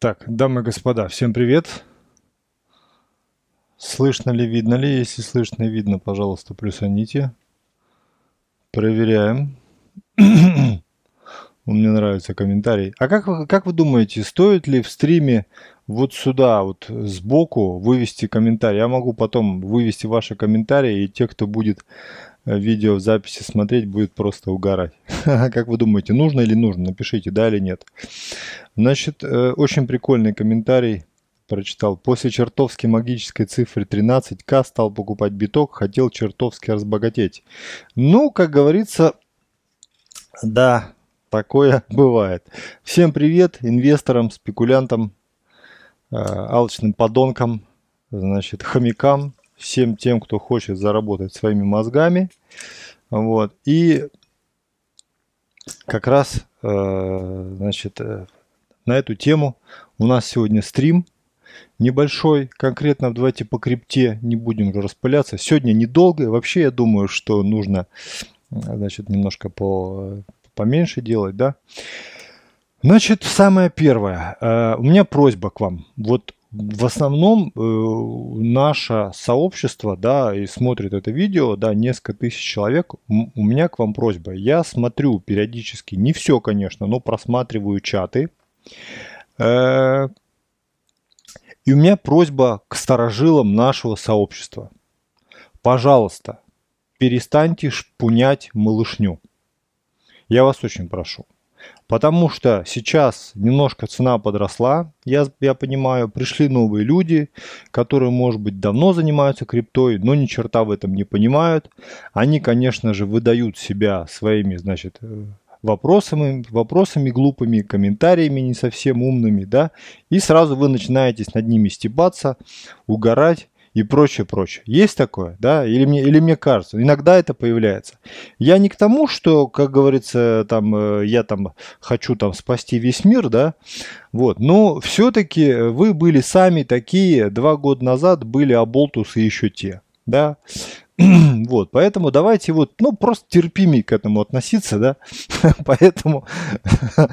Так, дамы и господа, всем привет. Слышно ли, видно ли? Если слышно и видно, пожалуйста, плюсаните. Проверяем. Мне нравится комментарий. А как как вы думаете, стоит ли в стриме вот сюда, вот сбоку вывести комментарий? Я могу потом вывести ваши комментарии, и те, кто будет видео в записи смотреть, будет просто угорать. Как вы думаете, нужно или нужно? Напишите, да или нет. Значит, э, очень прикольный комментарий прочитал. После чертовски магической цифры 13к стал покупать биток, хотел чертовски разбогатеть. Ну, как говорится, да, такое бывает. Всем привет инвесторам, спекулянтам, э, алчным подонкам, значит, хомякам, всем тем, кто хочет заработать своими мозгами. Вот. И как раз, э, значит, э, на эту тему у нас сегодня стрим небольшой, конкретно давайте по крипте, не будем уже распыляться. Сегодня недолго, вообще я думаю, что нужно, значит, немножко по, поменьше делать, да. Значит, самое первое, э, у меня просьба к вам. Вот в основном э, наше сообщество, да, и смотрит это видео, да, несколько тысяч человек. У меня к вам просьба. Я смотрю периодически, не все, конечно, но просматриваю чаты. Э, и у меня просьба к старожилам нашего сообщества. Пожалуйста, перестаньте шпунять малышню. Я вас очень прошу. Потому что сейчас немножко цена подросла, я, я понимаю, пришли новые люди, которые, может быть, давно занимаются криптой, но ни черта в этом не понимают. Они, конечно же, выдают себя своими, значит, э, вопросами, вопросами глупыми, комментариями не совсем умными, да, и сразу вы начинаете над ними стебаться, угорать и прочее, прочее. Есть такое, да, или мне, или мне кажется, иногда это появляется. Я не к тому, что, как говорится, там, э, я там хочу там спасти весь мир, да, вот, но все-таки вы были сами такие, два года назад были оболтусы еще те, да, вот, поэтому давайте вот, ну, просто терпимее к этому относиться, да, поэтому,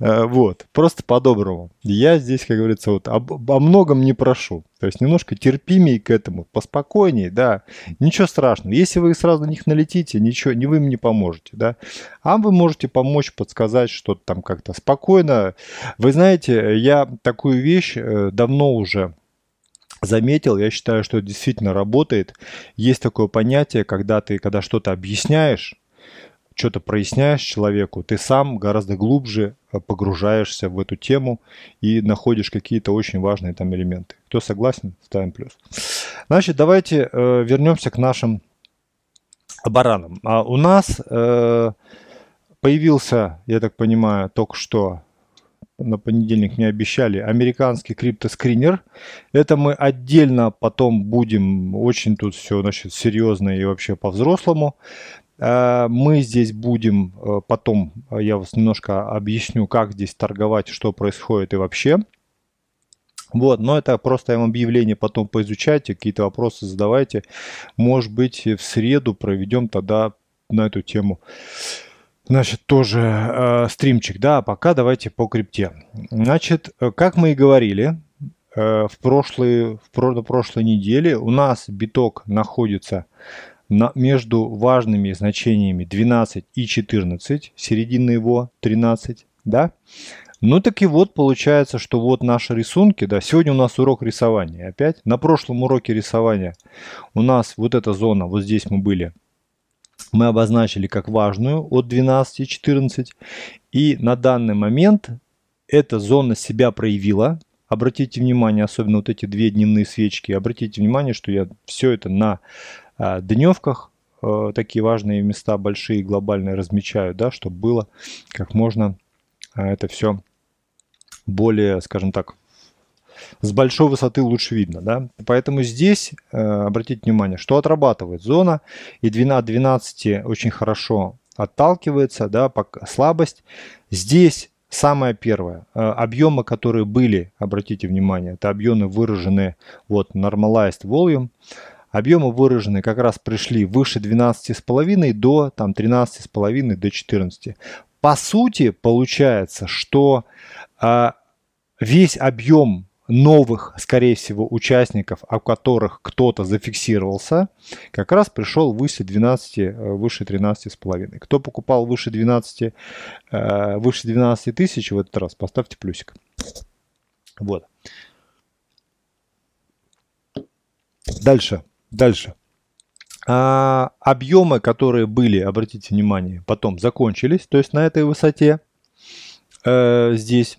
э, вот, просто по-доброму. Я здесь, как говорится, вот об, о многом не прошу, то есть немножко терпимее к этому, поспокойнее, да, ничего страшного. Если вы сразу на них налетите, ничего, не вы им не поможете, да, а вы можете помочь, подсказать что-то там как-то спокойно. Вы знаете, я такую вещь э, давно уже заметил, я считаю, что это действительно работает. Есть такое понятие, когда ты, когда что-то объясняешь, что-то проясняешь человеку, ты сам гораздо глубже э, погружаешься в эту тему и находишь какие-то очень важные там элементы. Кто согласен, ставим плюс. Значит, давайте э, вернемся к нашим баранам. А у нас э, появился, я так понимаю, только что на понедельник мне обещали, американский криптоскринер. Это мы отдельно потом будем, очень тут все значит, серьезно и вообще по-взрослому. А, мы здесь будем э, потом, э, я вас немножко объясню, как здесь торговать, что происходит и вообще. Вот, но это просто вам объявление потом поизучайте, какие-то вопросы задавайте. Может быть, в среду проведем тогда на эту тему Значит, тоже э, стримчик, да, а пока давайте по крипте. Значит, э, как мы и говорили, э, в, прошлые, в про, прошлой неделе у нас биток находится на, между важными значениями 12 и 14, середина его 13, да. Ну так и вот получается, что вот наши рисунки, да, сегодня у нас урок рисования опять. На прошлом уроке рисования у нас вот эта зона, вот здесь мы были – мы обозначили как важную от 12 и 14. И на данный момент эта зона себя проявила. Обратите внимание, особенно вот эти две дневные свечки, обратите внимание, что я все это на а, дневках, а, такие важные места, большие, глобальные размечаю, да, чтобы было как можно а, это все более, скажем так, с большой высоты лучше видно. Да? Поэтому здесь, э, обратите внимание, что отрабатывает зона, и 12, 12 очень хорошо отталкивается, да, слабость. Здесь самое первое, э, объемы, которые были, обратите внимание, это объемы выраженные, вот, normalized volume, объемы выраженные как раз пришли выше 12,5 до там 13,5 до 14. По сути, получается, что а, весь объем новых, скорее всего, участников, о которых кто-то зафиксировался, как раз пришел выше 12, э, выше 13 с половиной. Кто покупал выше 12, э, выше 12 тысяч в этот раз, поставьте плюсик. Вот. Дальше, дальше. А, объемы, которые были, обратите внимание, потом закончились, то есть на этой высоте э, здесь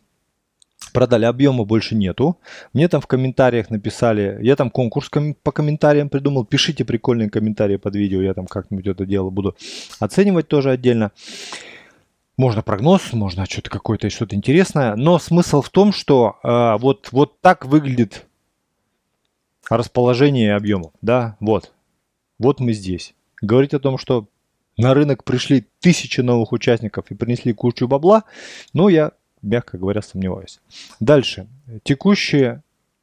продали, объема больше нету. Мне там в комментариях написали, я там конкурс по комментариям придумал, пишите прикольные комментарии под видео, я там как-нибудь это дело буду оценивать тоже отдельно. Можно прогноз, можно что-то какое-то что-то интересное, но смысл в том, что э, вот, вот так выглядит расположение объемов, да, вот, вот мы здесь. Говорить о том, что на рынок пришли тысячи новых участников и принесли кучу бабла, ну, я мягко говоря, сомневаюсь. Дальше. Текущие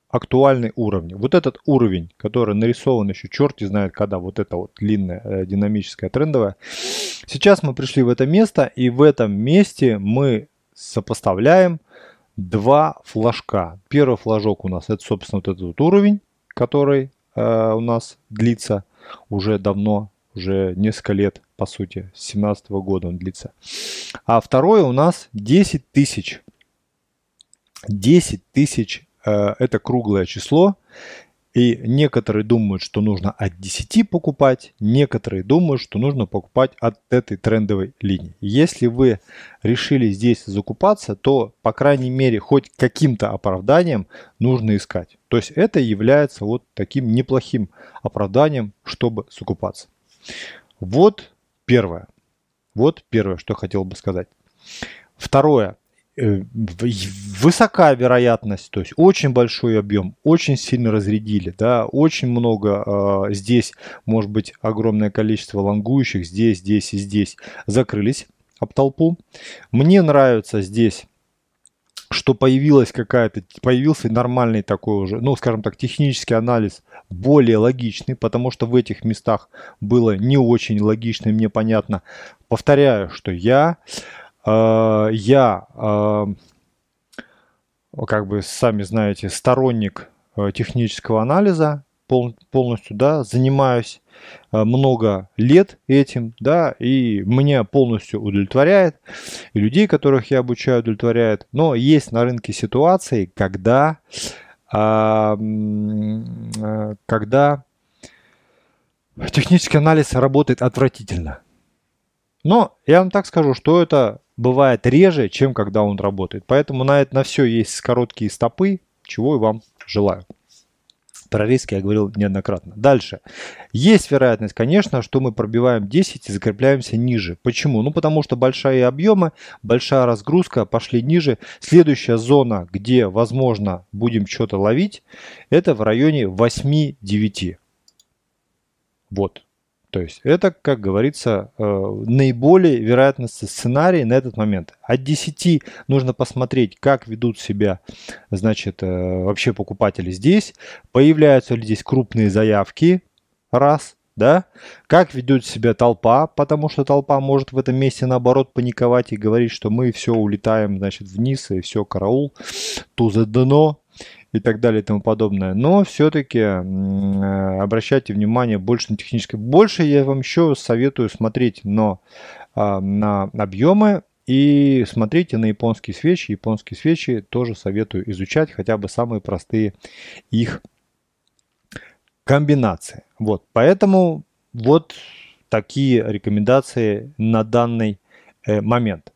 актуальные уровни. Вот этот уровень, который нарисован еще черти знает когда, вот это вот длинная э, динамическая трендовая. Сейчас мы пришли в это место, и в этом месте мы сопоставляем два флажка. Первый флажок у нас это, собственно, вот этот вот уровень, который э, у нас длится уже давно, уже несколько лет, по сути, с 17 года он длится. А второе у нас 10 тысяч. 10 тысяч э, это круглое число. И некоторые думают, что нужно от 10 покупать, некоторые думают, что нужно покупать от этой трендовой линии. Если вы решили здесь закупаться, то, по крайней мере, хоть каким-то оправданием нужно искать. То есть это является вот таким неплохим оправданием, чтобы закупаться. Вот первое. Вот первое, что хотел бы сказать. Второе. Э, высокая вероятность, то есть очень большой объем, очень сильно разрядили, да, очень много э, здесь, может быть, огромное количество лонгующих, здесь, здесь и здесь закрылись об толпу. Мне нравится здесь что появилась какая-то, появился нормальный такой уже, ну, скажем так, технический анализ более логичный, потому что в этих местах было не очень логично мне понятно. Повторяю, что я, э, я, э, как бы сами знаете, сторонник э, технического анализа, пол, полностью, да, занимаюсь много лет этим, да, и меня полностью удовлетворяет, и людей, которых я обучаю, удовлетворяет. Но есть на рынке ситуации, когда, а, э, когда технический анализ работает отвратительно. Но я вам так скажу, что это бывает реже, чем когда он работает. Поэтому на это на все есть короткие стопы, чего и вам желаю. Про риски я говорил неоднократно. Дальше. Есть вероятность, конечно, что мы пробиваем 10 и закрепляемся ниже. Почему? Ну, потому что большие объемы, большая разгрузка, пошли ниже. Следующая зона, где, возможно, будем что-то ловить, это в районе 8-9. Вот. То есть это, как говорится, э, наиболее вероятностный сценарий на этот момент. От 10 нужно посмотреть, как ведут себя, значит, э, вообще покупатели здесь. Появляются ли здесь крупные заявки, раз, да, как ведет себя толпа, потому что толпа может в этом месте наоборот паниковать и говорить, что мы все улетаем, значит, вниз и все, караул, туза дно, и так далее и тому подобное. Но все-таки э, обращайте внимание больше на техническое. Больше я вам еще советую смотреть но, а, на объемы и смотрите на японские свечи. Японские свечи тоже советую изучать, хотя бы самые простые их комбинации. Вот, поэтому вот такие рекомендации на данный э, момент.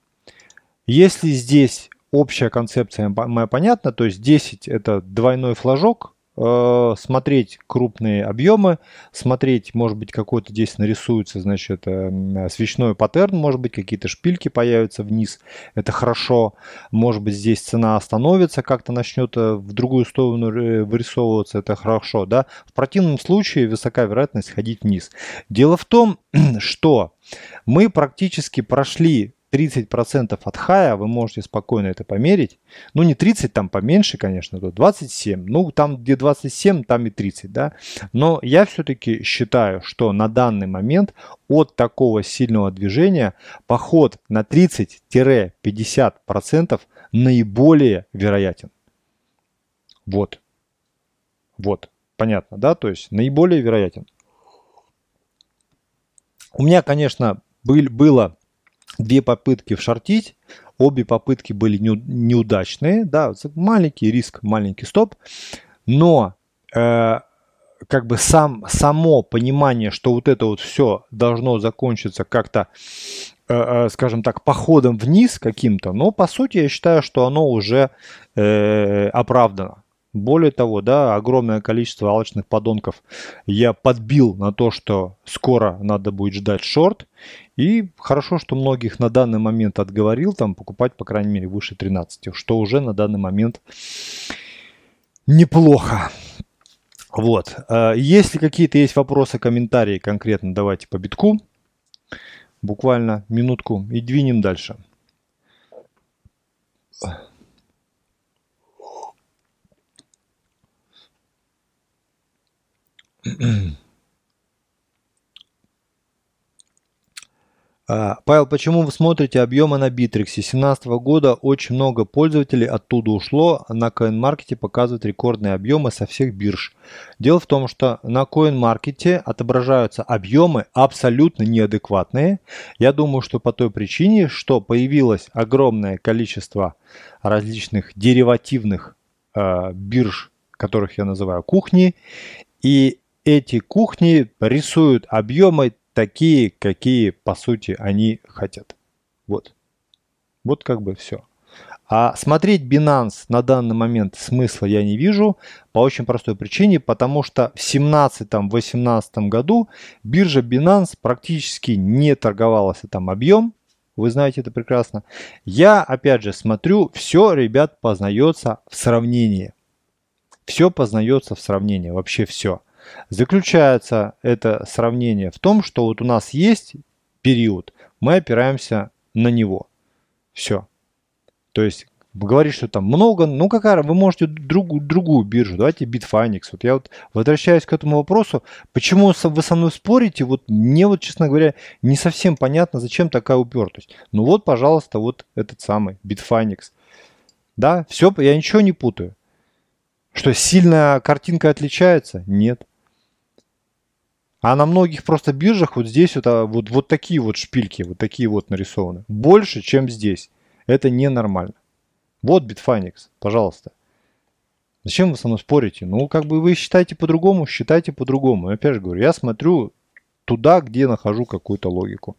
Если здесь общая концепция моя понятна, то есть 10 это двойной флажок, э, смотреть крупные объемы, смотреть, может быть, какой-то здесь нарисуется, значит, э, свечной паттерн, может быть, какие-то шпильки появятся вниз, это хорошо, может быть, здесь цена остановится, как-то начнет э, в другую сторону вырисовываться, это хорошо, да, в противном случае высока вероятность ходить вниз. Дело в том, что мы практически прошли 30% от хая, вы можете спокойно это померить. Ну, не 30, там поменьше, конечно, то 27. Ну, там где 27, там и 30, да. Но я все-таки считаю, что на данный момент от такого сильного движения поход на 30-50% наиболее вероятен. Вот. Вот. Понятно, да? То есть наиболее вероятен. У меня, конечно, был, было две попытки вшортить. Обе попытки были неудачные. Да, маленький риск, маленький стоп. Но э, как бы сам, само понимание, что вот это вот все должно закончиться как-то, э, э, скажем так, походом вниз каким-то, но по сути я считаю, что оно уже э, оправдано. Более того, да, огромное количество алчных подонков я подбил на то, что скоро надо будет ждать шорт. И хорошо, что многих на данный момент отговорил там покупать, по крайней мере, выше 13, что уже на данный момент неплохо. Вот. Э, если какие-то есть вопросы, комментарии конкретно, давайте по битку. Буквально минутку и двинем дальше. А, Павел, почему вы смотрите объемы на Битриксе? 2017 года очень много пользователей оттуда ушло. На CoinMarket показывают рекордные объемы со всех бирж. Дело в том, что на CoinMarket отображаются объемы абсолютно неадекватные. Я думаю, что по той причине, что появилось огромное количество различных деривативных э, бирж, которых я называю кухни. И эти кухни рисуют объемы такие, какие, по сути, они хотят. Вот. Вот как бы все. А смотреть Binance на данный момент смысла я не вижу по очень простой причине, потому что в 2017-2018 году биржа Binance практически не торговалась там объем, вы знаете это прекрасно. Я опять же смотрю, все, ребят, познается в сравнении. Все познается в сравнении, вообще все. Заключается это сравнение в том, что вот у нас есть период, мы опираемся на него. Все. То есть говорит, что там много, ну какая, вы можете другую, другую биржу, давайте Bitfinex. Вот я вот возвращаюсь к этому вопросу, почему вы со мной спорите, вот мне вот, честно говоря, не совсем понятно, зачем такая упертость. Ну вот, пожалуйста, вот этот самый Bitfinex. Да, все, я ничего не путаю. Что, сильно картинка отличается? Нет. А на многих просто биржах вот здесь вот, а, вот, вот такие вот шпильки, вот такие вот нарисованы. Больше, чем здесь. Это ненормально. Вот Bitfinex, пожалуйста. Зачем вы со мной спорите? Ну, как бы вы считаете по-другому, считайте по-другому. опять же говорю, я смотрю туда, где нахожу какую-то логику.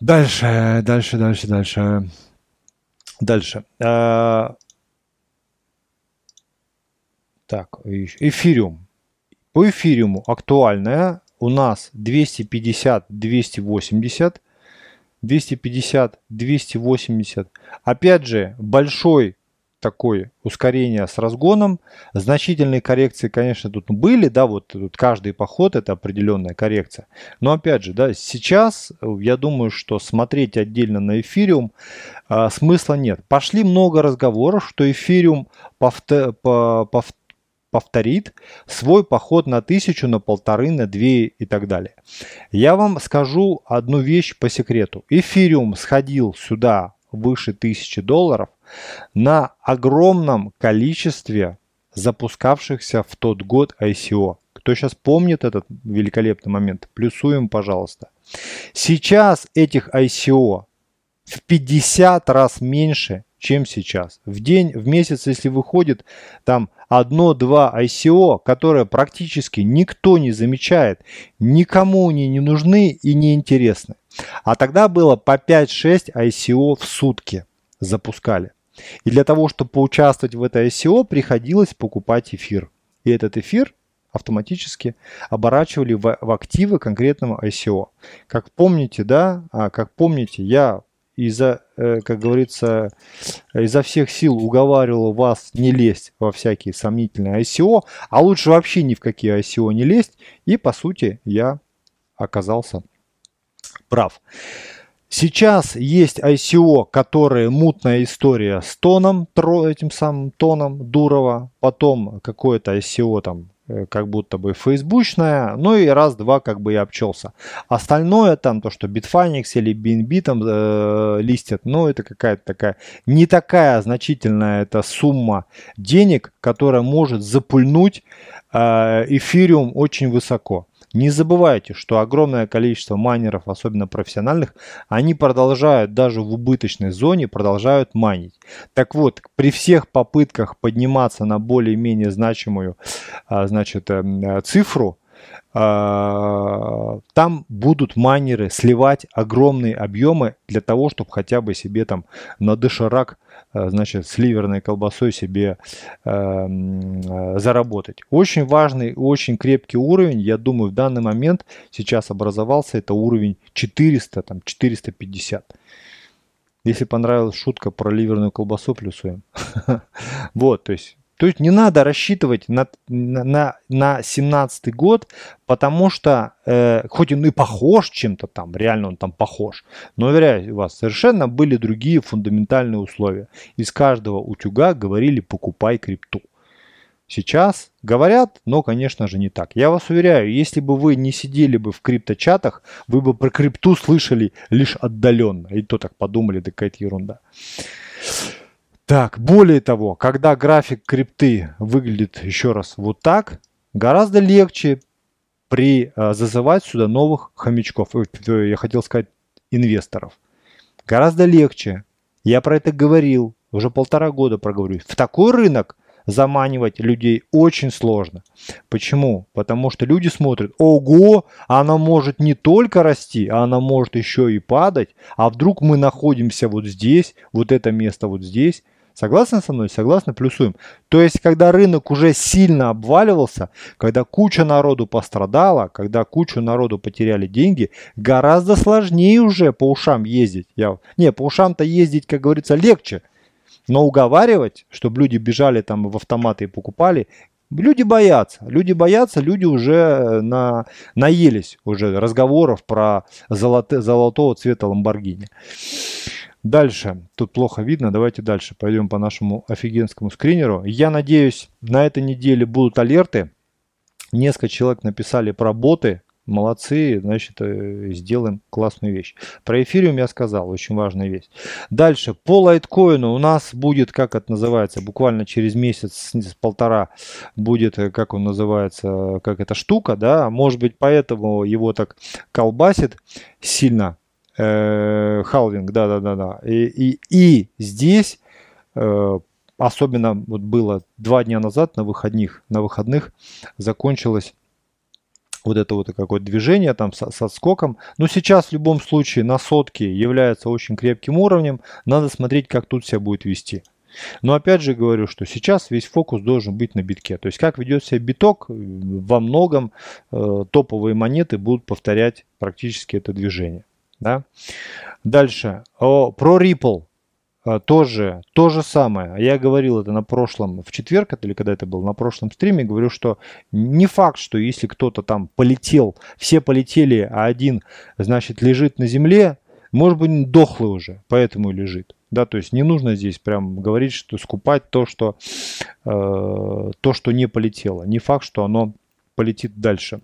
Дальше, дальше, дальше, дальше. Дальше. А... Так, эфириум. По эфириуму актуальная у нас 250-280. 250-280. Опять же, большой такое ускорение с разгоном. Значительные коррекции, конечно, тут были, да, вот тут каждый поход это определенная коррекция. Но опять же, да, сейчас я думаю, что смотреть отдельно на эфириум а, смысла нет. Пошли много разговоров, что эфириум повтор, повтор повторит свой поход на тысячу, на полторы, на две и так далее. Я вам скажу одну вещь по секрету. Эфириум сходил сюда выше тысячи долларов на огромном количестве запускавшихся в тот год ICO. Кто сейчас помнит этот великолепный момент, плюсуем, пожалуйста. Сейчас этих ICO в 50 раз меньше, чем сейчас. В день, в месяц, если выходит там одно-два ICO, которые практически никто не замечает, никому они не нужны и не интересны. А тогда было по 5-6 ICO в сутки запускали. И для того, чтобы поучаствовать в этой ICO, приходилось покупать эфир. И этот эфир автоматически оборачивали в, в активы конкретного ICO. Как помните, да, а, как помните, я изо, э, как говорится, изо всех сил уговаривал вас не лезть во всякие сомнительные ICO, а лучше вообще ни в какие ICO не лезть, и по сути я оказался прав. Сейчас есть ICO, которые мутная история с тоном, этим самым тоном Дурова, потом какое-то ICO там как будто бы фейсбучная, ну и раз-два как бы и обчелся. Остальное там, то, что Bitfinex или BNB там э, листят, ну это какая-то такая, не такая значительная эта сумма денег, которая может запульнуть э, эфириум очень высоко. Не забывайте, что огромное количество майнеров, особенно профессиональных, они продолжают даже в убыточной зоне, продолжают майнить. Так вот, при всех попытках подниматься на более-менее значимую а, значит, эм, цифру, а, там будут майнеры сливать огромные объемы для того, чтобы хотя бы себе там на доширак Э, значит, с ливерной колбасой себе э, заработать. Очень важный, очень крепкий уровень, я думаю, в данный момент сейчас образовался, это уровень 400, там, 450. Если понравилась шутка про ливерную колбасу, плюсуем. Вот, то есть то есть не надо рассчитывать на, на, на 17 год, потому что, э, хоть он и похож чем-то там, реально он там похож, но, уверяю вас, совершенно были другие фундаментальные условия. Из каждого утюга говорили «покупай крипту». Сейчас говорят, но, конечно же, не так. Я вас уверяю, если бы вы не сидели бы в крипточатах, вы бы про крипту слышали лишь отдаленно. И то так подумали, да какая-то ерунда. Так, более того, когда график крипты выглядит еще раз вот так, гораздо легче при а, зазывать сюда новых хомячков, я хотел сказать инвесторов. Гораздо легче. Я про это говорил, уже полтора года проговорю. В такой рынок заманивать людей очень сложно. Почему? Потому что люди смотрят, ого, она может не только расти, а она может еще и падать, а вдруг мы находимся вот здесь, вот это место вот здесь, Согласны со мной? Согласны? Плюсуем. То есть, когда рынок уже сильно обваливался, когда куча народу пострадала, когда кучу народу потеряли деньги, гораздо сложнее уже по ушам ездить. Я... Не, по ушам-то ездить, как говорится, легче. Но уговаривать, чтобы люди бежали там в автоматы и покупали, люди боятся. Люди боятся, люди уже на... наелись уже разговоров про золото... золотого цвета Ламборгини. Дальше. Тут плохо видно. Давайте дальше. Пойдем по нашему офигенскому скринеру. Я надеюсь, на этой неделе будут алерты. Несколько человек написали про боты. Молодцы, значит, э, сделаем классную вещь. Про эфириум я сказал, очень важная вещь. Дальше, по лайткоину у нас будет, как это называется, буквально через месяц, полтора будет, э, как он называется, как эта штука, да, может быть, поэтому его так колбасит сильно, Э, халвинг, да-да-да-да. И, и, и здесь, э, особенно вот было два дня назад на выходных, на выходных закончилось вот это вот какое-то движение там со, со скоком. Но сейчас в любом случае на сотке является очень крепким уровнем. Надо смотреть, как тут себя будет вести. Но опять же говорю, что сейчас весь фокус должен быть на битке. То есть как ведет себя биток, во многом э, топовые монеты будут повторять практически это движение. Да? Дальше. О, про Ripple. А, тоже то же самое. Я говорил это на прошлом, в четверг или когда это был, на прошлом стриме, говорю, что не факт, что если кто-то там полетел, все полетели, а один, значит, лежит на земле, может быть, дохлый уже, поэтому и лежит. Да, то есть не нужно здесь прям говорить, что скупать то, что, э, то, что не полетело. Не факт, что оно полетит дальше.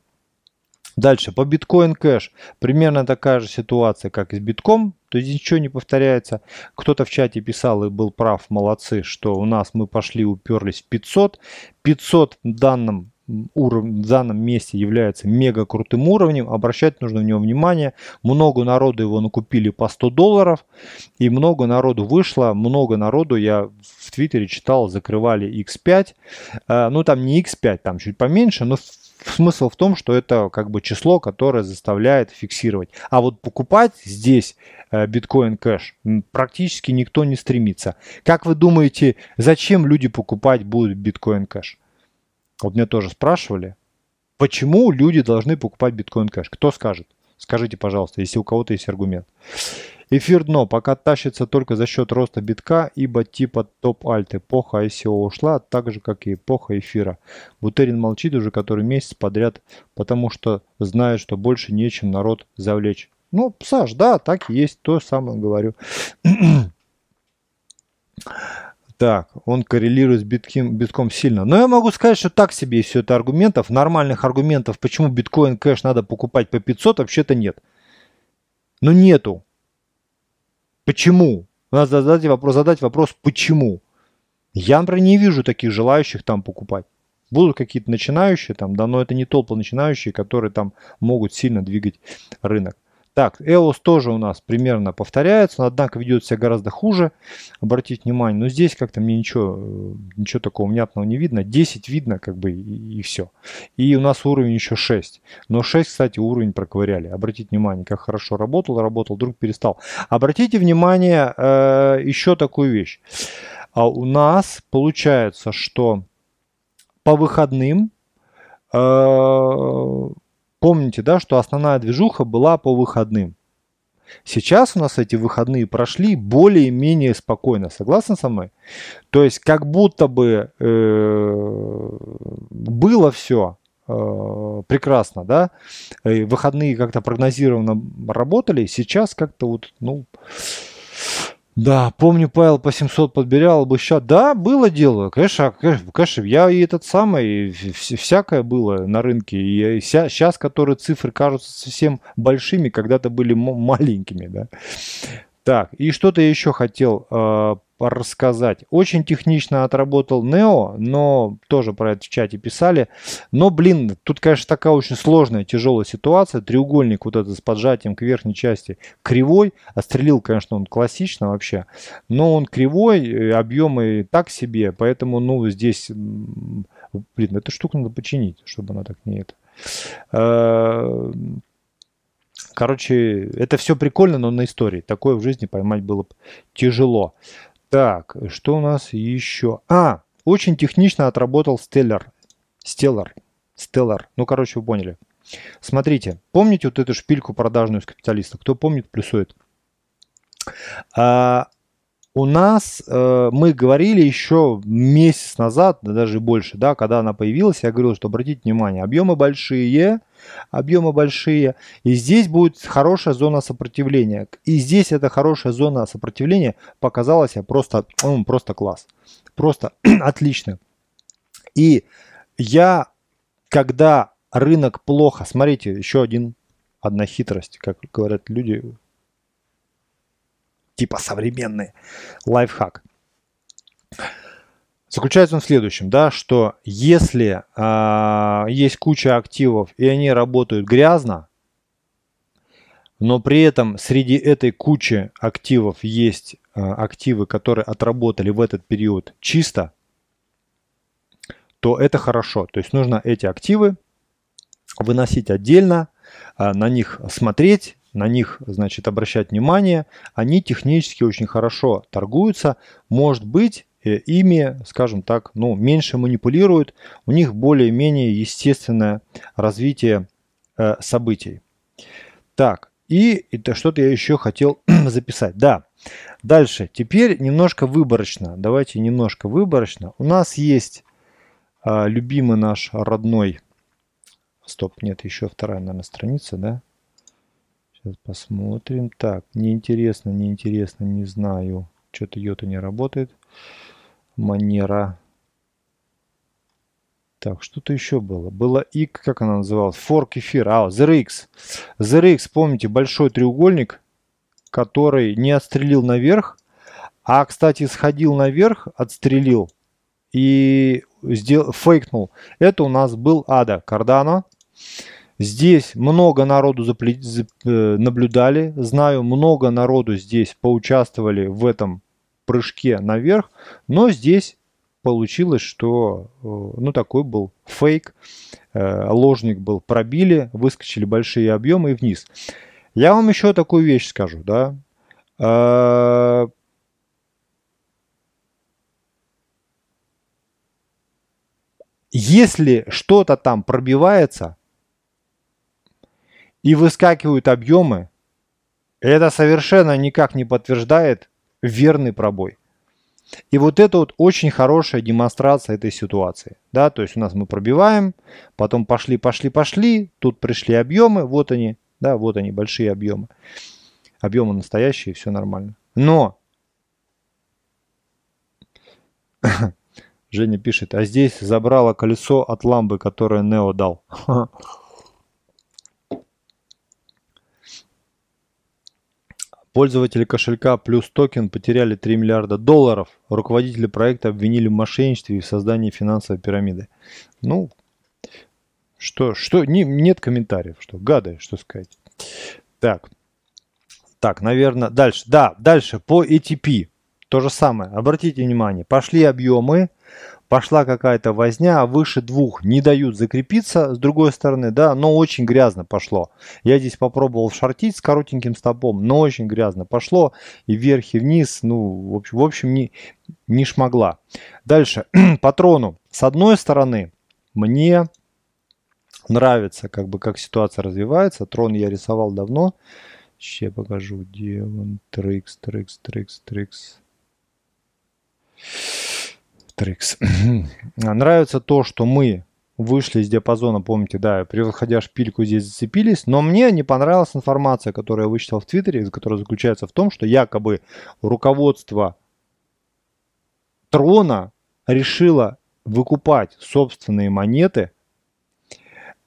Дальше, по биткоин кэш. Примерно такая же ситуация, как и с битком. То есть ничего не повторяется. Кто-то в чате писал и был прав, молодцы, что у нас мы пошли, уперлись в 500. 500 в данном уровне, в данном месте является мега крутым уровнем. Обращать нужно в него внимание. Много народу его накупили по 100 долларов. И много народу вышло. Много народу, я в Твиттере читал, закрывали X5. Э, ну там не X5, там чуть поменьше, но смысл в том, что это как бы число, которое заставляет фиксировать. А вот покупать здесь э, биткоин кэш практически никто не стремится. Как вы думаете, зачем люди покупать будут биткоин кэш? Вот меня тоже спрашивали. Почему люди должны покупать биткоин кэш? Кто скажет? Скажите, пожалуйста, если у кого-то есть аргумент. Эфир дно пока тащится только за счет роста битка, ибо типа топ-альт эпоха ICO ушла, так же как и эпоха эфира. Бутерин молчит уже который месяц подряд, потому что знает, что больше нечем народ завлечь. Ну, Саш, да, так и есть, то самое говорю. Так, он коррелирует с битким, битком сильно. Но я могу сказать, что так себе все это аргументов. Нормальных аргументов, почему биткоин кэш надо покупать по 500, вообще-то нет. Но нету. Почему? Надо задать вопрос, задать вопрос, почему? Я, например, не вижу таких желающих там покупать. Будут какие-то начинающие там, да, но это не толпа начинающие, которые там могут сильно двигать рынок. Так, EOS тоже у нас примерно повторяется, но однако ведет себя гораздо хуже. Обратите внимание, но здесь как-то мне ничего, э, ничего такого внятного не видно. 10 видно как бы и, и все. И у нас уровень еще 6. Но 6, кстати, уровень проковыряли. Обратите внимание, как хорошо работал, работал, вдруг перестал. Обратите внимание э, еще такую вещь. А у нас получается, что по выходным э, Помните, да, что основная движуха была по выходным. Сейчас у нас эти выходные прошли более-менее спокойно. Согласны со мной? То есть как будто бы э, было все э, прекрасно, да? И выходные как-то прогнозированно работали. Сейчас как-то вот, ну, да, помню, Павел по 700 подбирал бы сейчас. Да, было дело. Конечно, конечно, я и этот самый, всякое было на рынке. И сейчас, которые цифры кажутся совсем большими, когда-то были маленькими, да. Так, и что-то я еще хотел э, рассказать. Очень технично отработал Neo, но тоже про это в чате писали. Но, блин, тут, конечно, такая очень сложная, тяжелая ситуация. Треугольник вот этот с поджатием к верхней части кривой. Отстрелил, конечно, он классично вообще. Но он кривой, объемы так себе. Поэтому, ну, здесь, блин, эту штуку надо починить, чтобы она так не это э, Короче, это все прикольно, но на истории. Такое в жизни поймать было тяжело. Так, что у нас еще? А, очень технично отработал Stellar. Stellar. Stellar. Ну, короче, вы поняли. Смотрите, помните вот эту шпильку продажную с капиталиста? Кто помнит, плюсует. А, у нас, э, мы говорили еще месяц назад, да даже больше, да, когда она появилась, я говорил, что обратите внимание, объемы большие, объемы большие, и здесь будет хорошая зона сопротивления. И здесь эта хорошая зона сопротивления показалась просто, ну, просто класс, просто отлично. И я, когда рынок плохо, смотрите, еще один, одна хитрость, как говорят люди, типа современный лайфхак. Заключается он в следующем, да, что если э, есть куча активов и они работают грязно, но при этом среди этой кучи активов есть э, активы, которые отработали в этот период чисто, то это хорошо. То есть нужно эти активы выносить отдельно, э, на них смотреть, на них, значит, обращать внимание. Они технически очень хорошо торгуются. Может быть, э, ими, скажем так, ну, меньше манипулируют. У них более-менее естественное развитие э, событий. Так, и это что-то я еще хотел записать. Да, дальше. Теперь немножко выборочно. Давайте немножко выборочно. У нас есть э, любимый наш родной... Стоп, нет, еще вторая, наверное, страница, да? Сейчас посмотрим. Так, неинтересно, неинтересно, не знаю. Что-то йота не работает. Манера. Так, что-то еще было. Было и как она называлась? Форк эфир. А, ZRX. ZRX, помните, большой треугольник, который не отстрелил наверх, а, кстати, сходил наверх, отстрелил и сделал, фейкнул. Это у нас был Ада Кардано. Здесь много народу запле... Э, наблюдали, знаю, много народу здесь поучаствовали в этом прыжке наверх, но здесь получилось, что э, ну такой был фейк, э, ложник был, пробили, выскочили большие объемы и вниз. Я вам еще такую вещь скажу, да. Если что-то там пробивается, и выскакивают объемы, это совершенно никак не подтверждает верный пробой. И вот это вот очень хорошая демонстрация этой ситуации. Да, то есть у нас мы пробиваем, потом пошли, пошли, пошли, тут пришли объемы, вот они, да, вот они, большие объемы. Объемы настоящие, все нормально. Но Женя пишет, а здесь забрало колесо от ламбы, которое Нео дал. Пользователи кошелька плюс токен потеряли 3 миллиарда долларов. Руководители проекта обвинили в мошенничестве и в создании финансовой пирамиды. Ну, что, что, не, нет комментариев, что, гады, что сказать. Так, так, наверное, дальше, да, дальше по ATP. То же самое, обратите внимание, пошли объемы, пошла какая-то возня, а выше двух не дают закрепиться, с другой стороны, да, но очень грязно пошло. Я здесь попробовал шортить с коротеньким стопом, но очень грязно пошло, и вверх, и вниз, ну, в общем, в общем не, не шмогла. Дальше, патрону. С одной стороны, мне нравится, как бы, как ситуация развивается. Трон я рисовал давно. Сейчас я покажу, где он, Трикс, Трикс, Трикс, Трикс. Трикс. Нравится то, что мы вышли из диапазона, помните, да, превосходя шпильку здесь зацепились, но мне не понравилась информация, которую я вычитал в Твиттере, которая заключается в том, что якобы руководство Трона решило выкупать собственные монеты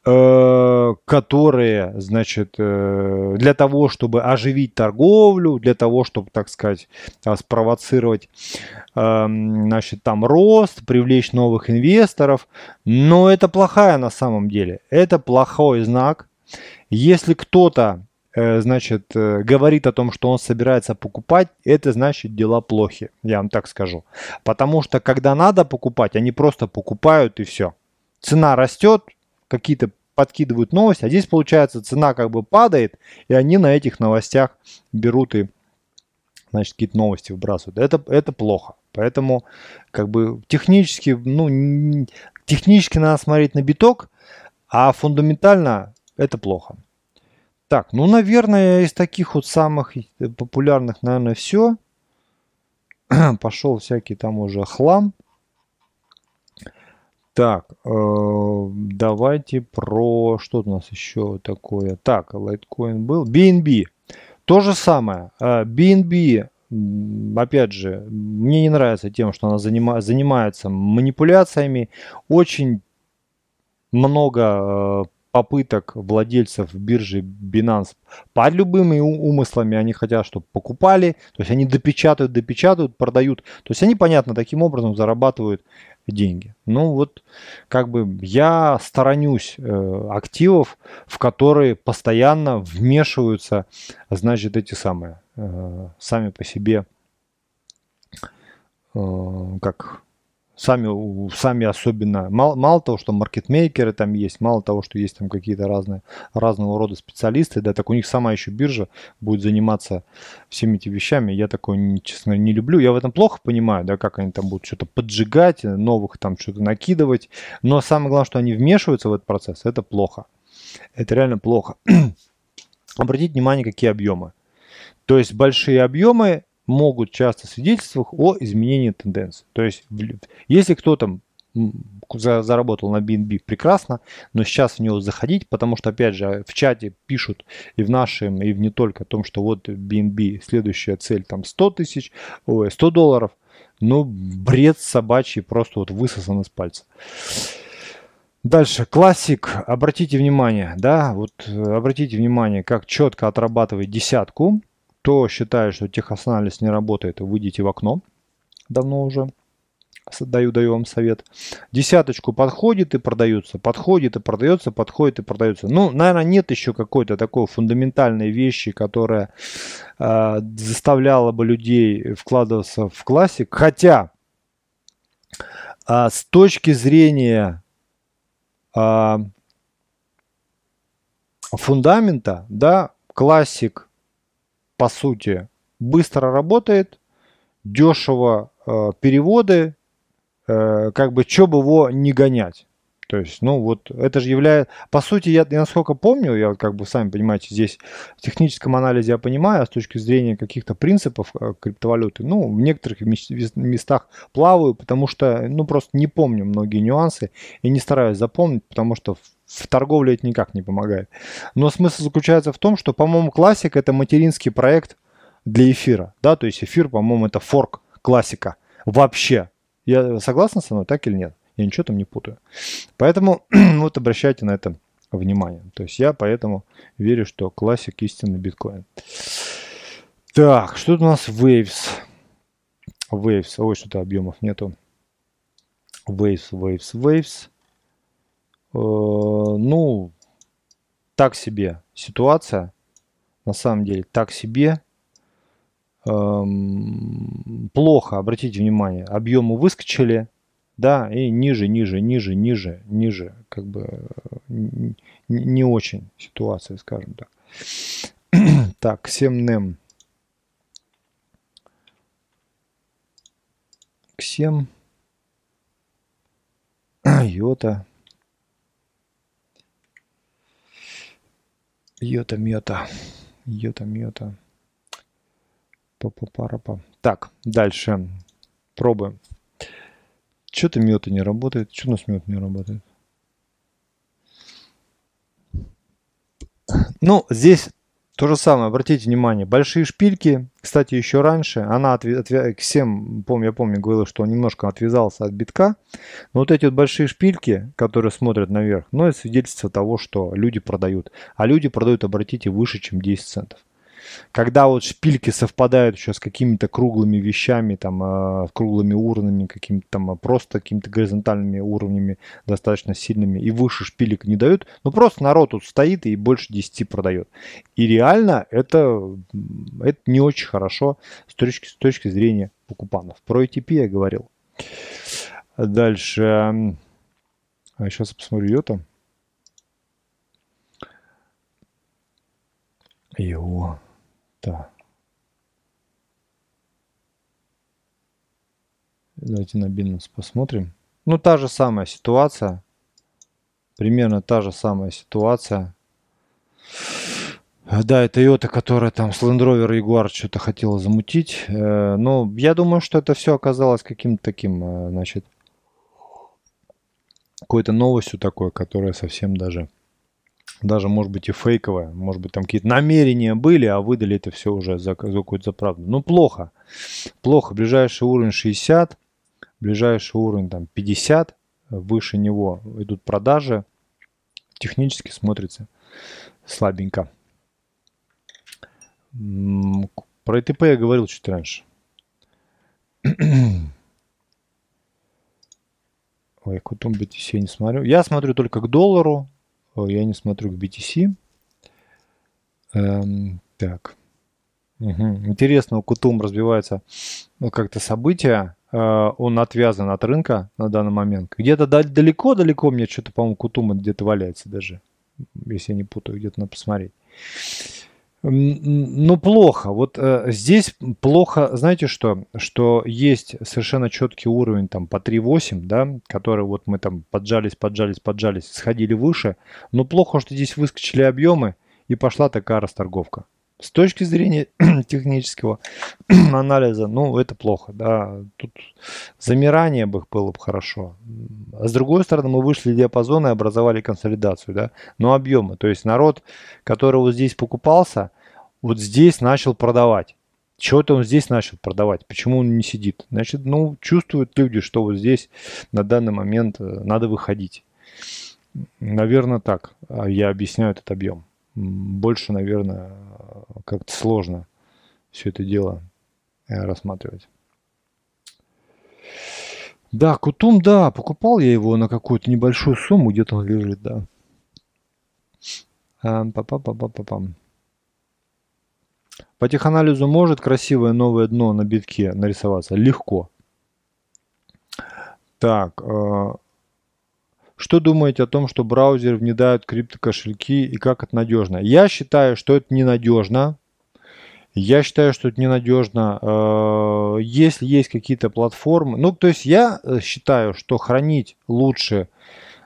которые, значит, э, для того, чтобы оживить торговлю, для того, чтобы, так сказать, э, спровоцировать, значит, там рост, привлечь новых инвесторов. Но это плохая на самом деле. Это плохой знак. Если кто-то, значит, говорит о том, что он собирается покупать, это значит дела плохи, я вам так скажу. Потому что когда надо покупать, они просто покупают и все. Цена растет, какие-то подкидывают новости, а здесь получается цена как бы падает, и они на этих новостях берут и значит, какие-то новости выбрасывают. Это, это плохо. Поэтому, как бы, технически, ну, технически надо смотреть на биток, а фундаментально это плохо. Так, ну, наверное, из таких вот самых популярных, наверное, все. Пошел всякий там уже хлам. Так, э, давайте про... Что у нас еще такое? Так, Litecoin был. BNB. То же самое. BNB, э, опять же, мне не нравится тем, что она занима, занимается манипуляциями. Очень много э, попыток владельцев биржи Binance под любыми умыслами они хотят, чтобы покупали, то есть они допечатают, допечатают, продают. То есть они, понятно, таким образом зарабатывают деньги. Ну вот, как бы я сторонюсь э, активов, в которые постоянно вмешиваются, значит, эти самые, э, сами по себе, э, как сами, сами особенно, мало, мало того, что маркетмейкеры там есть, мало того, что есть там какие-то разные, разного рода специалисты, да, так у них сама еще биржа будет заниматься всеми этими вещами. Я такое, честно, не люблю. Я в этом плохо понимаю, да, как они там будут что-то поджигать, новых там что-то накидывать. Но самое главное, что они вмешиваются в этот процесс, это плохо. Это реально плохо. Обратите внимание, какие объемы. То есть большие объемы могут часто свидетельствовать о изменении тенденции. То есть, если кто-то заработал на BNB прекрасно, но сейчас в него заходить, потому что, опять же, в чате пишут и в нашем, и в не только о том, что вот BNB, следующая цель там 100 тысяч, ой, 100 долларов, ну, бред собачий, просто вот высосан из пальца. Дальше, классик, обратите внимание, да, вот обратите внимание, как четко отрабатывает десятку, кто считает, что техосанализ не работает, выйдите в окно. Давно уже даю, даю вам совет. Десяточку подходит и продается, подходит и продается, подходит и продается. Ну, наверное, нет еще какой-то такой фундаментальной вещи, которая э, заставляла бы людей вкладываться в классик. Хотя э, с точки зрения э, фундамента, да, классик по сути, быстро работает, дешево э, переводы, э, как бы, что бы его не гонять. То есть, ну вот, это же является... По сути, я, я насколько помню, я как бы, сами понимаете, здесь в техническом анализе я понимаю, а с точки зрения каких-то принципов э, криптовалюты, ну, в некоторых местах плаваю, потому что, ну, просто не помню многие нюансы и не стараюсь запомнить, потому что в торговле это никак не помогает. Но смысл заключается в том, что, по-моему, классик это материнский проект для эфира. Да, то есть эфир, по-моему, это форк классика. Вообще. Я согласна со мной, так или нет? Я ничего там не путаю. Поэтому вот обращайте на это внимание. То есть я поэтому верю, что классик истинный биткоин. Так, что у нас Waves? Waves. Ой, что-то объемов нету. Waves, Waves, Waves. Э, ну, так себе ситуация. На самом деле, так себе. Эм, плохо, обратите внимание. Объемы выскочили. Да, и ниже, ниже, ниже, ниже, ниже. Как бы не, не очень ситуация, скажем так. так, 7 NEM. Ксем. Йота. Йота Мьота. Йота Мьота. Папа-парапа. Так, дальше. Пробуем. Что-то Мьота не работает. Что у нас Мьота не работает? Ну, здесь то же самое, обратите внимание, большие шпильки, кстати, еще раньше, она отве- отве- всем, помню, я помню, говорил, что он немножко отвязался от битка, но вот эти вот большие шпильки, которые смотрят наверх, ну, это свидетельство того, что люди продают. А люди продают, обратите, выше, чем 10 центов когда вот шпильки совпадают еще с какими-то круглыми вещами, там, э, круглыми уровнями, какими-то там а, просто какими-то горизонтальными уровнями достаточно сильными, и выше шпилек не дают, ну просто народ тут стоит и больше 10 продает. И реально это, это не очень хорошо с точки, с точки зрения покупанов. Про ATP я говорил. Дальше. А сейчас я посмотрю ее там. Его. Так. Давайте на Binance посмотрим. Ну, та же самая ситуация. Примерно та же самая ситуация. Да, это Toyota, которая там с Land Rover Jaguar что-то хотела замутить. Э, но я думаю, что это все оказалось каким-то таким, э, значит, какой-то новостью такой, которая совсем даже даже, может быть, и фейковое, может быть, там какие-то намерения были, а выдали это все уже за, за какую-то правду. Ну, плохо. Плохо. Ближайший уровень 60, ближайший уровень там 50, выше него идут продажи. Технически смотрится слабенько. Про ИТП я говорил чуть раньше. Ой, Кутум BTC не смотрю. Я смотрю только к доллару, я не смотрю к BTC. Эм, так. Угу. Интересно, у Кутум разбивается ну, как-то события. Э, он отвязан от рынка на данный момент. Где-то далеко-далеко мне что-то, по-моему, Кутум где-то валяется даже. Если я не путаю, где-то надо посмотреть. Ну, плохо. Вот э, здесь плохо, знаете что? Что есть совершенно четкий уровень там по 3.8, да, который вот мы там поджались, поджались, поджались, сходили выше. Но плохо, что здесь выскочили объемы и пошла такая расторговка. С точки зрения технического анализа, ну, это плохо, да. Тут замирание бы было бы хорошо. А с другой стороны, мы вышли в диапазон и образовали консолидацию, да. Но объемы, то есть народ, который вот здесь покупался, вот здесь начал продавать. Чего-то он здесь начал продавать. Почему он не сидит? Значит, ну, чувствуют люди, что вот здесь на данный момент э, надо выходить. Наверное, так. А я объясняю этот объем больше, наверное, как-то сложно все это дело э, рассматривать. Да, Кутум, да, покупал я его на какую-то небольшую сумму, где-то он лежит, да. А, па па па па па пам По теханализу может красивое новое дно на битке нарисоваться? Легко. Так, э, что думаете о том, что браузеры внедряют криптокошельки и как это надежно? Я считаю, что это ненадежно. Я считаю, что это ненадежно. Э, если есть какие-то платформы, ну, то есть я э, считаю, что хранить лучше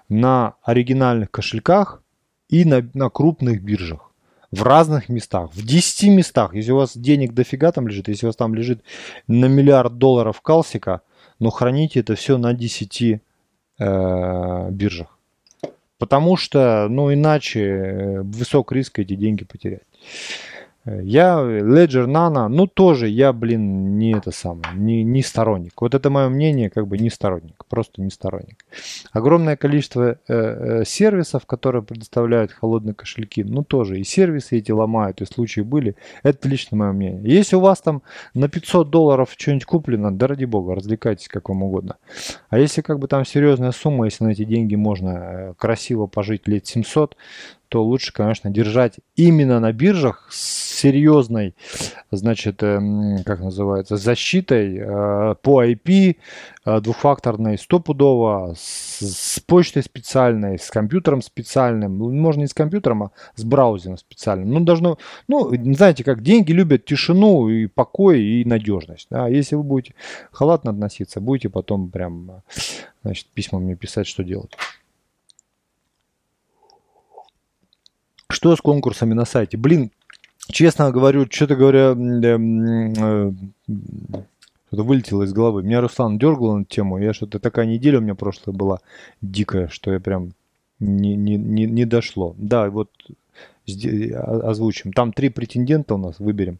на оригинальных кошельках и на, на крупных биржах в разных местах, в 10 местах. Если у вас денег дофига там лежит, если у вас там лежит на миллиард долларов калсика, но храните это все на 10 э, биржах. Потому что, ну, иначе э, высок риск эти деньги потерять. Я Ledger Nano, ну тоже я, блин, не это самое, не, не сторонник. Вот это мое мнение, как бы не сторонник, просто не сторонник. Огромное количество э, э, сервисов, которые предоставляют холодные кошельки, ну тоже и сервисы эти ломают, и случаи были. Это лично мое мнение. Если у вас там на 500 долларов что-нибудь куплено, да ради бога, развлекайтесь как вам угодно. А если как бы там серьезная сумма, если на эти деньги можно э, красиво пожить лет 700, то лучше, конечно, держать именно на биржах с серьезной, значит, эм, как называется, защитой э, по IP, э, двухфакторной стопудово, с почтой специальной, с компьютером специальным, ну, можно не с компьютером, а с браузером специальным. Ну, должно, ну, знаете, как деньги любят тишину и покой и надежность. Да? Если вы будете халатно относиться, будете потом прям, значит, письма мне писать, что делать. Что с конкурсами на сайте? Блин, честно говорю, что-то говоря, э, что-то вылетело из головы. Меня Руслан дергал на тему. Я что-то такая неделя у меня прошлая была дикая, что я прям не, не, не, не дошло. Да, вот озвучим. Там три претендента у нас, выберем.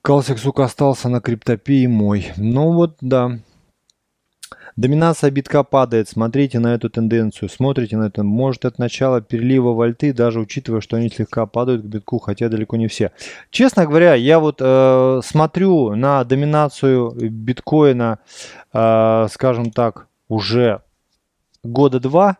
Калсик, сука, остался на криптопе мой. Ну вот, да. Доминация битка падает, смотрите на эту тенденцию, смотрите на это. Может от начала перелива вольты, даже учитывая, что они слегка падают к битку, хотя далеко не все. Честно говоря, я вот э, смотрю на доминацию биткоина, э, скажем так, уже года два.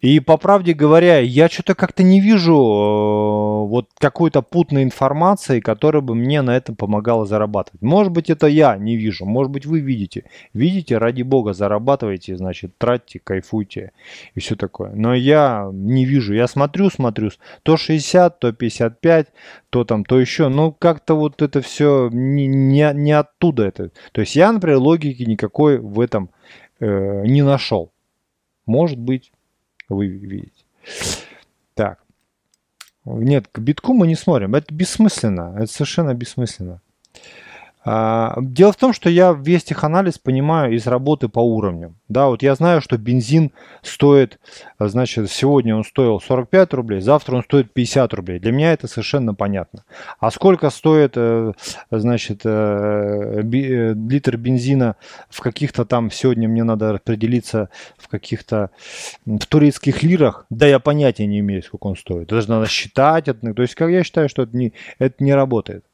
И по правде говоря, я что-то как-то не вижу э, вот какой-то путной информации, которая бы мне на этом помогала зарабатывать. Может быть, это я не вижу, может быть, вы видите. Видите, ради бога, зарабатывайте, значит, тратьте, кайфуйте и все такое. Но я не вижу. Я смотрю, смотрю, то 60, то 55, то там, то еще. Ну, как-то вот это все не, не, не оттуда это. То есть я, например, логики никакой в этом э, не нашел. Может быть вы видите. Так. Нет, к битку мы не смотрим. Это бессмысленно. Это совершенно бессмысленно. А, дело в том, что я весь теханализ понимаю из работы по уровням. Да, вот я знаю, что бензин стоит, значит, сегодня он стоил 45 рублей, завтра он стоит 50 рублей. Для меня это совершенно понятно. А сколько стоит, э, значит, э, э, литр бензина в каких-то там, сегодня мне надо определиться в каких-то, в турецких лирах, да я понятия не имею, сколько он стоит. Даже надо считать. То есть, как я считаю, что это не, это не работает.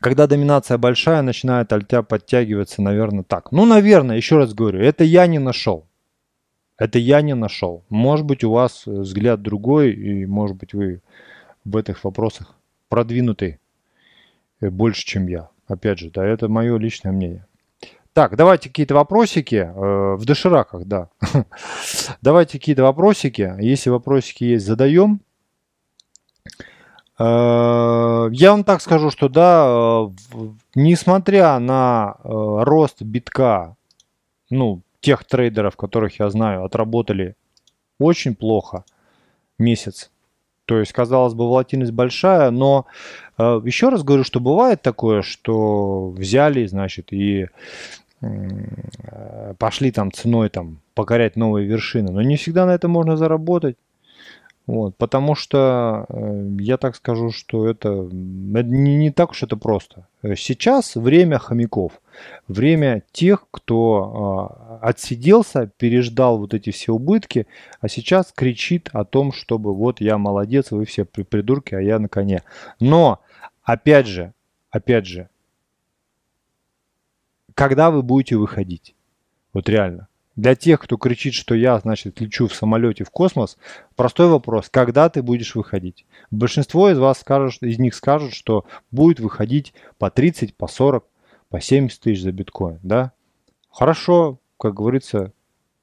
Когда доминация большая, начинает альтя подтягиваться, наверное, так. Ну, наверное, еще раз говорю, это я не нашел. Это я не нашел. Может быть, у вас взгляд другой, и может быть, вы в этих вопросах продвинутый больше, чем я. Опять же, да, это мое личное мнение. Так, давайте какие-то вопросики. Э, в дошираках, да. давайте какие-то вопросики. Если вопросики есть, задаем. Э, я вам так скажу, что да, э, несмотря на э, рост битка, ну, тех трейдеров, которых я знаю, отработали очень плохо месяц. То есть, казалось бы, волатильность большая, но еще раз говорю, что бывает такое, что взяли, значит, и пошли там ценой там покорять новые вершины. Но не всегда на это можно заработать. Вот, потому что э, я так скажу, что это, не, не так уж это просто. Э, сейчас время хомяков, время тех, кто э, отсиделся, переждал вот эти все убытки, а сейчас кричит о том, чтобы вот я молодец, вы все придурки, а я на коне. Но, опять же, опять же, когда вы будете выходить? Вот реально. Для тех, кто кричит, что я, значит, лечу в самолете в космос, простой вопрос, когда ты будешь выходить? Большинство из вас скажут, из них скажут, что будет выходить по 30, по 40, по 70 тысяч за биткоин, да? Хорошо, как говорится,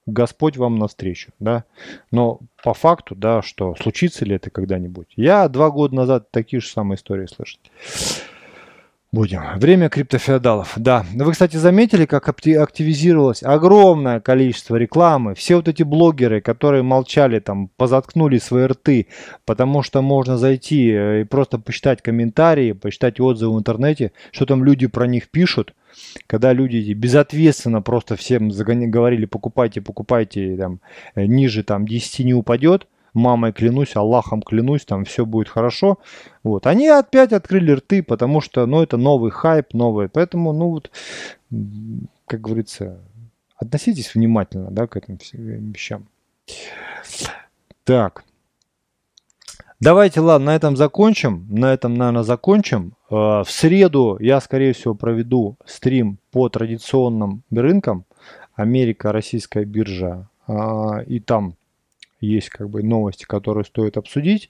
Господь вам навстречу, да. Но по факту, да, что случится ли это когда-нибудь? Я два года назад такие же самые истории слышал. Будем. Время криптофеодалов. Да. Вы, кстати, заметили, как активизировалось огромное количество рекламы. Все вот эти блогеры, которые молчали, там, позаткнули свои рты, потому что можно зайти э, и просто почитать комментарии, почитать отзывы в интернете, что там люди про них пишут. Когда люди безответственно просто всем говорили, покупайте, покупайте, там, э, ниже там 10 не упадет, мамой клянусь, Аллахом клянусь, там все будет хорошо. Вот. Они опять открыли рты, потому что, ну, это новый хайп, новый. Поэтому, ну, вот, как говорится, относитесь внимательно, да, к этим вещам. Так. Давайте, ладно, на этом закончим. На этом, наверное, закончим. Э, в среду я, скорее всего, проведу стрим по традиционным рынкам. Америка, российская биржа. А, и там есть как бы новости, которые стоит обсудить.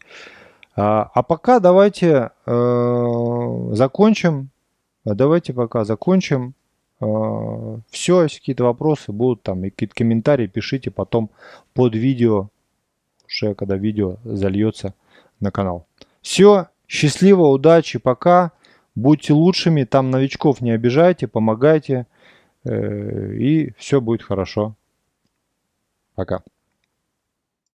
А, а пока давайте э, закончим. Давайте пока закончим. Э, Все, если какие-то вопросы будут там, и какие-то комментарии пишите потом под видео, уже когда видео зальется на канал. Все, счастливо, удачи, пока. Будьте лучшими, там новичков не обижайте, помогайте, э, и все будет хорошо. Пока.